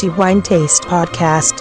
The Wine Taste Podcast.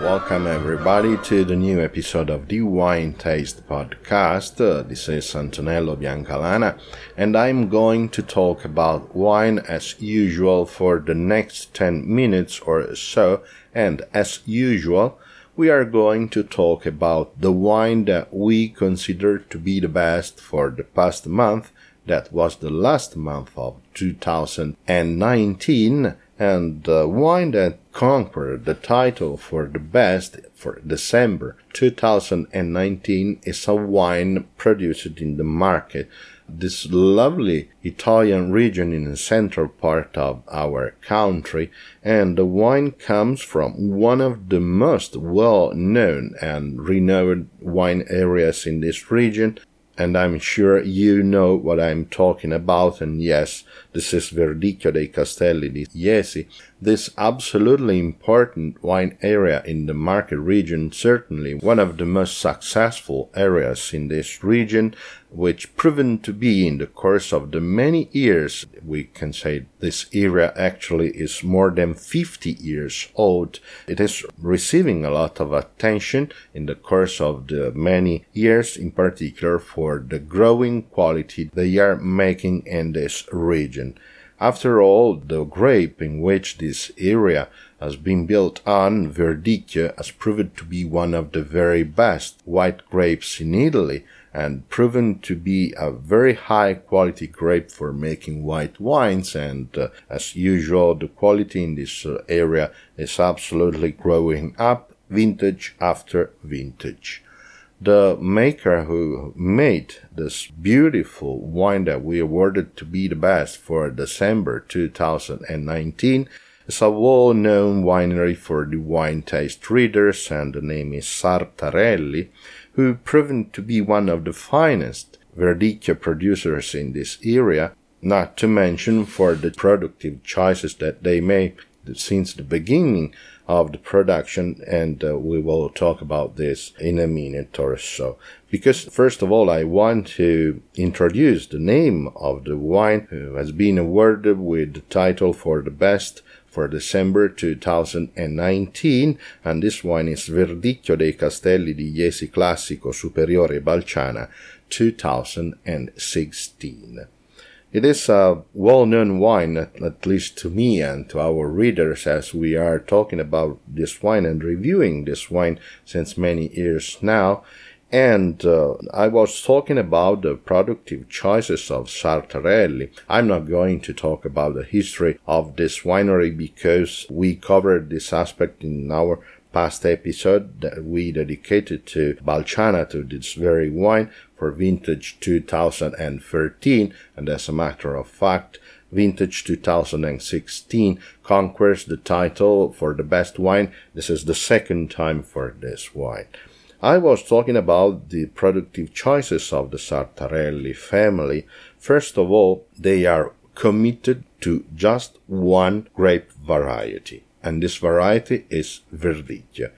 Welcome everybody to the new episode of the Wine Taste Podcast. Uh, this is Antonello Biancalana and I'm going to talk about wine as usual for the next 10 minutes or so and as usual we are going to talk about the wine that we consider to be the best for the past month that was the last month of 2019 and the wine that conquered the title for the best for December 2019 is a wine produced in the Marche. This lovely Italian region in the central part of our country, and the wine comes from one of the most well known and renowned wine areas in this region, and I'm sure you know what I'm talking about. And yes, this is Verdicchio dei Castelli di. This absolutely important wine area in the Marche region, certainly one of the most successful areas in this region, which proven to be in the course of the many years, we can say this area actually is more than 50 years old. It is receiving a lot of attention in the course of the many years, in particular for the growing quality they are making in this region. After all, the grape in which this area has been built on, Verdicchio, has proved to be one of the very best white grapes in Italy and proven to be a very high quality grape for making white wines. And uh, as usual, the quality in this uh, area is absolutely growing up vintage after vintage the maker who made this beautiful wine that we awarded to be the best for December 2019 is a well-known winery for the wine taste readers and the name is Sartarelli, who proven to be one of the finest Verdicchio producers in this area, not to mention for the productive choices that they make since the beginning of the production, and uh, we will talk about this in a minute or so. Because, first of all, I want to introduce the name of the wine who has been awarded with the title for the best for December 2019, and this wine is Verdicchio dei Castelli di Jesi Classico Superiore Balciana 2016. It is a well-known wine, at least to me and to our readers, as we are talking about this wine and reviewing this wine since many years now. And uh, I was talking about the productive choices of Sartarelli. I'm not going to talk about the history of this winery because we covered this aspect in our past episode that we dedicated to Balciana, to this very wine for vintage 2013. And as a matter of fact, vintage 2016 conquers the title for the best wine. This is the second time for this wine. I was talking about the productive choices of the Sartarelli family. First of all, they are committed to just one grape variety and this variety is Verdicchio.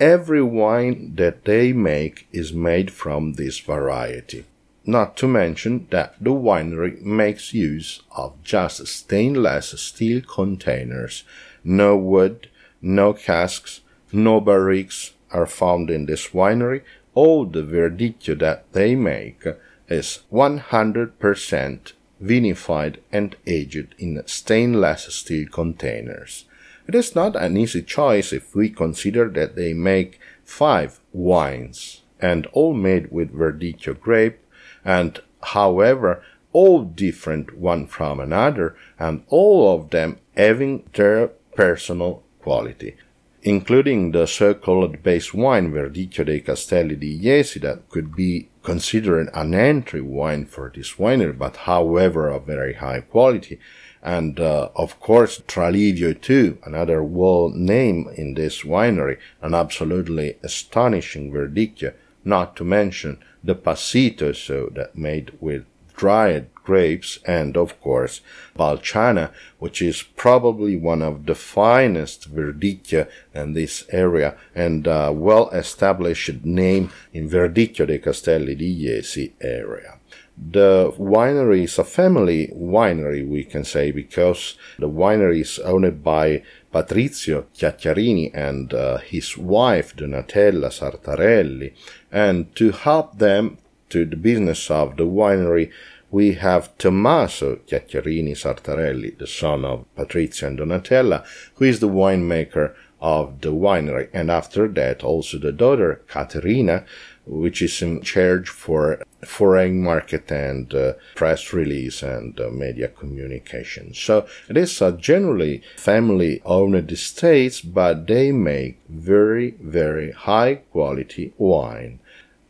Every wine that they make is made from this variety. Not to mention that the winery makes use of just stainless steel containers. No wood, no casks, no barriques are found in this winery. All the verdicchio that they make is 100% vinified and aged in stainless steel containers. It is not an easy choice if we consider that they make five wines, and all made with Verdicchio grape, and however, all different one from another, and all of them having their personal quality, including the so-called base wine Verdicchio dei Castelli di Jesi that could be considered an entry wine for this winery, but however of very high quality, and uh, of course Tralivio too, another world name in this winery, an absolutely astonishing verdicchio, not to mention the passito so that made with dried grapes and of course Balciana, which is probably one of the finest verdicchio in this area and a well established name in Verdicchio dei Castelli di Jesi area. The winery is a family winery, we can say, because the winery is owned by Patrizio Chiacchiarini and uh, his wife Donatella Sartarelli. And to help them to the business of the winery, we have Tommaso Chiacchiarini Sartarelli, the son of Patrizia and Donatella, who is the winemaker of the winery. And after that, also the daughter, Caterina, which is in charge for foreign market and uh, press release and uh, media communication. So it is a generally family owned estates, but they make very, very high quality wine.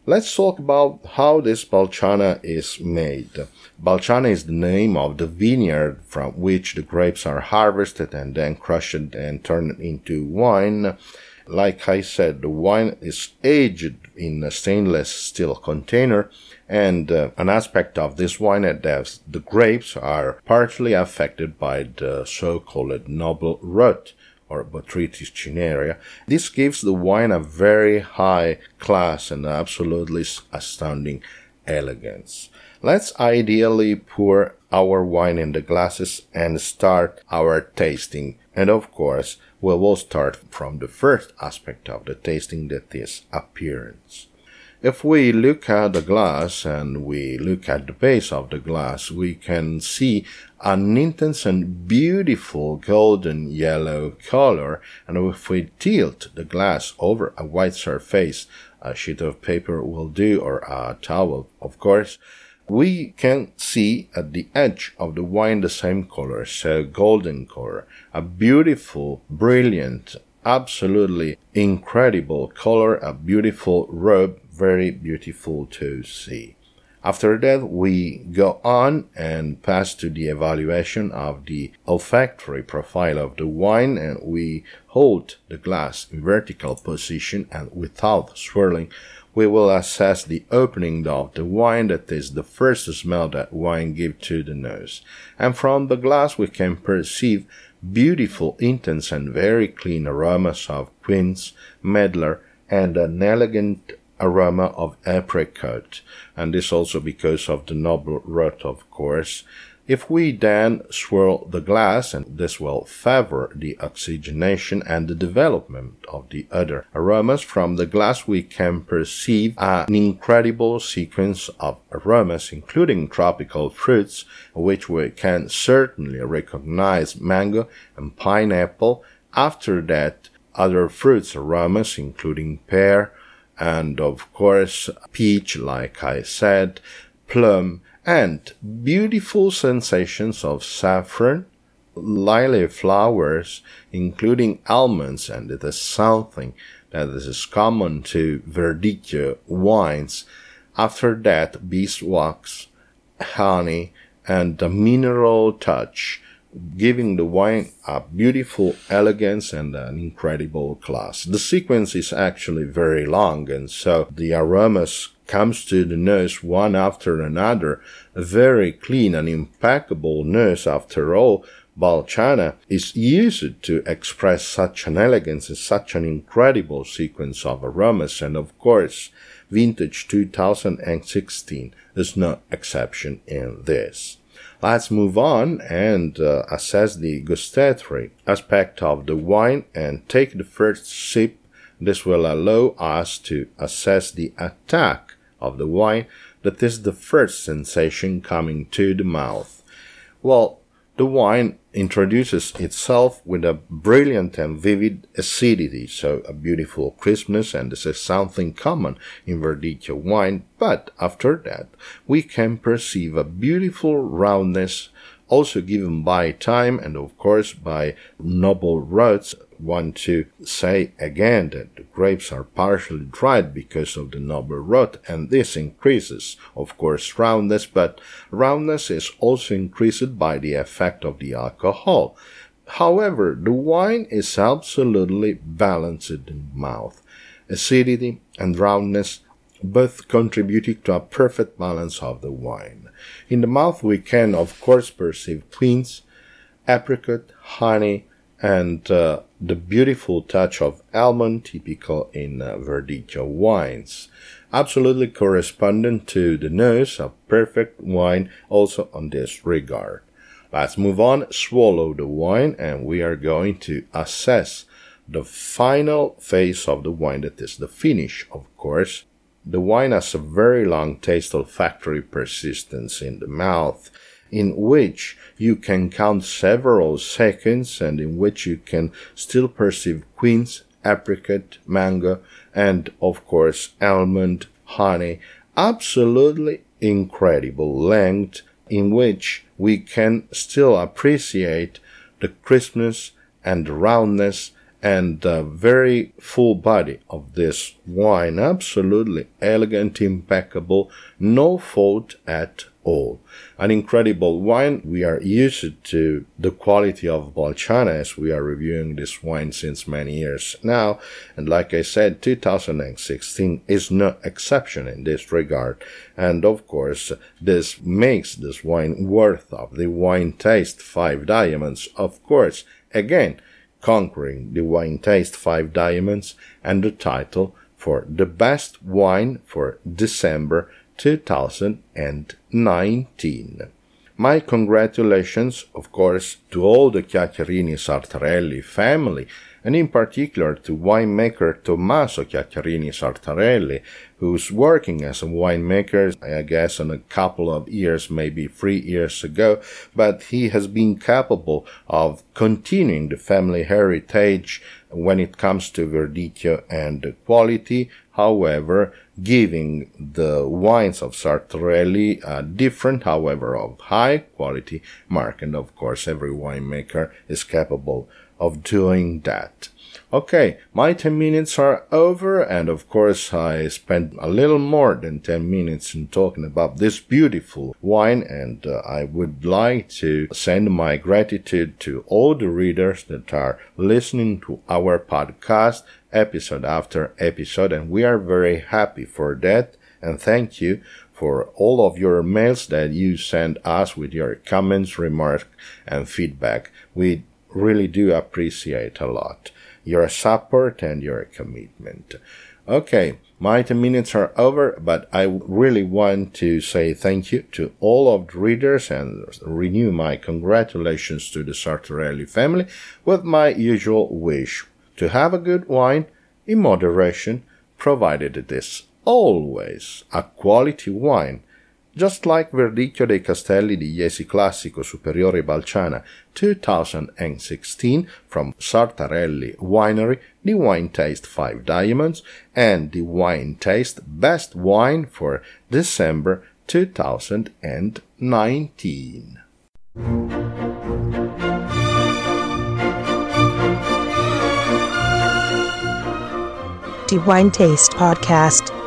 Let's talk about how this Balciana is made. Balciana is the name of the vineyard from which the grapes are harvested and then crushed and turned into wine. Like I said, the wine is aged in a stainless steel container, and uh, an aspect of this wine is that the grapes are partially affected by the so-called noble rot or Botrytis cinerea. This gives the wine a very high class and absolutely astounding elegance. Let's ideally pour our wine in the glasses and start our tasting. And of course, we will start from the first aspect of the tasting that is appearance. If we look at the glass and we look at the base of the glass, we can see an intense and beautiful golden yellow color. And if we tilt the glass over a white surface, a sheet of paper will do, or a towel, of course, we can see at the edge of the wine the same color, so golden color, a beautiful, brilliant, absolutely incredible color, a beautiful robe, very beautiful to see. After that, we go on and pass to the evaluation of the olfactory profile of the wine and we hold the glass in vertical position and without swirling we will assess the opening of the wine that is the first smell that wine gives to the nose. And from the glass we can perceive beautiful, intense and very clean aromas of quince, medlar, and an elegant aroma of apricot. And this also because of the noble rot, of course. If we then swirl the glass, and this will favor the oxygenation and the development of the other aromas from the glass, we can perceive an incredible sequence of aromas, including tropical fruits, which we can certainly recognize mango and pineapple. After that, other fruits aromas, including pear, and of course peach, like I said, plum, and beautiful sensations of saffron, lily flowers, including almonds, and it is something that is common to Verdicchio wines. After that, beeswax, honey, and the mineral touch, giving the wine a beautiful elegance and an incredible class. The sequence is actually very long, and so the aromas comes to the nose one after another, a very clean and impeccable nose after all, Balciana is used to express such an elegance and such an incredible sequence of aromas, and of course, vintage 2016 is no exception in this. Let's move on and uh, assess the gustatory aspect of the wine and take the first sip. This will allow us to assess the attack of the wine that is the first sensation coming to the mouth. Well, the wine introduces itself with a brilliant and vivid acidity, so a beautiful crispness, and this is something common in Verdicchio wine, but after that, we can perceive a beautiful roundness also given by time and of course by noble rots want to say again that the grapes are partially dried because of the noble rot and this increases of course roundness but roundness is also increased by the effect of the alcohol however the wine is absolutely balanced in mouth acidity and roundness both contributing to a perfect balance of the wine. In the mouth, we can, of course, perceive quince, apricot, honey, and uh, the beautiful touch of almond typical in uh, Verdicchio wines. Absolutely correspondent to the nose of perfect wine also on this regard. Let's move on, swallow the wine, and we are going to assess the final phase of the wine, that is the finish, of course. The wine has a very long taste olfactory persistence in the mouth, in which you can count several seconds and in which you can still perceive quince, apricot, mango, and of course almond, honey. Absolutely incredible length in which we can still appreciate the crispness and roundness and the very full body of this wine. Absolutely elegant, impeccable, no fault at all. An incredible wine. We are used to the quality of Balciana as we are reviewing this wine since many years now. And like I said, 2016 is no exception in this regard. And of course, this makes this wine worth of the wine taste five diamonds. Of course, again, conquering the wine taste five diamonds and the title for the best wine for December 2019. My congratulations, of course, to all the Chiacchiarini Sartarelli family, and in particular to winemaker Tommaso Chiacchiarini Sartarelli, who's working as a winemaker, I guess, in a couple of years, maybe three years ago, but he has been capable of continuing the family heritage when it comes to verdicchio and quality. However, giving the wines of Sartarelli a different, however, of high quality mark. And of course, every winemaker is capable of doing that. Okay, my 10 minutes are over, and of course, I spent a little more than 10 minutes in talking about this beautiful wine, and uh, I would like to send my gratitude to all the readers that are listening to our podcast episode after episode, and we are very happy for that. And thank you for all of your mails that you send us with your comments, remarks, and feedback. We really do appreciate a lot your support and your commitment. Okay, my 10 minutes are over, but I really want to say thank you to all of the readers and renew my congratulations to the Sartarelli family with my usual wish to have a good wine in moderation, provided it is always a quality wine just like Verdicchio dei Castelli di Jesi Classico Superiore Balciana 2016 from Sartarelli Winery, the Wine Taste 5 Diamonds, and the Wine Taste Best Wine for December 2019. The Wine Taste Podcast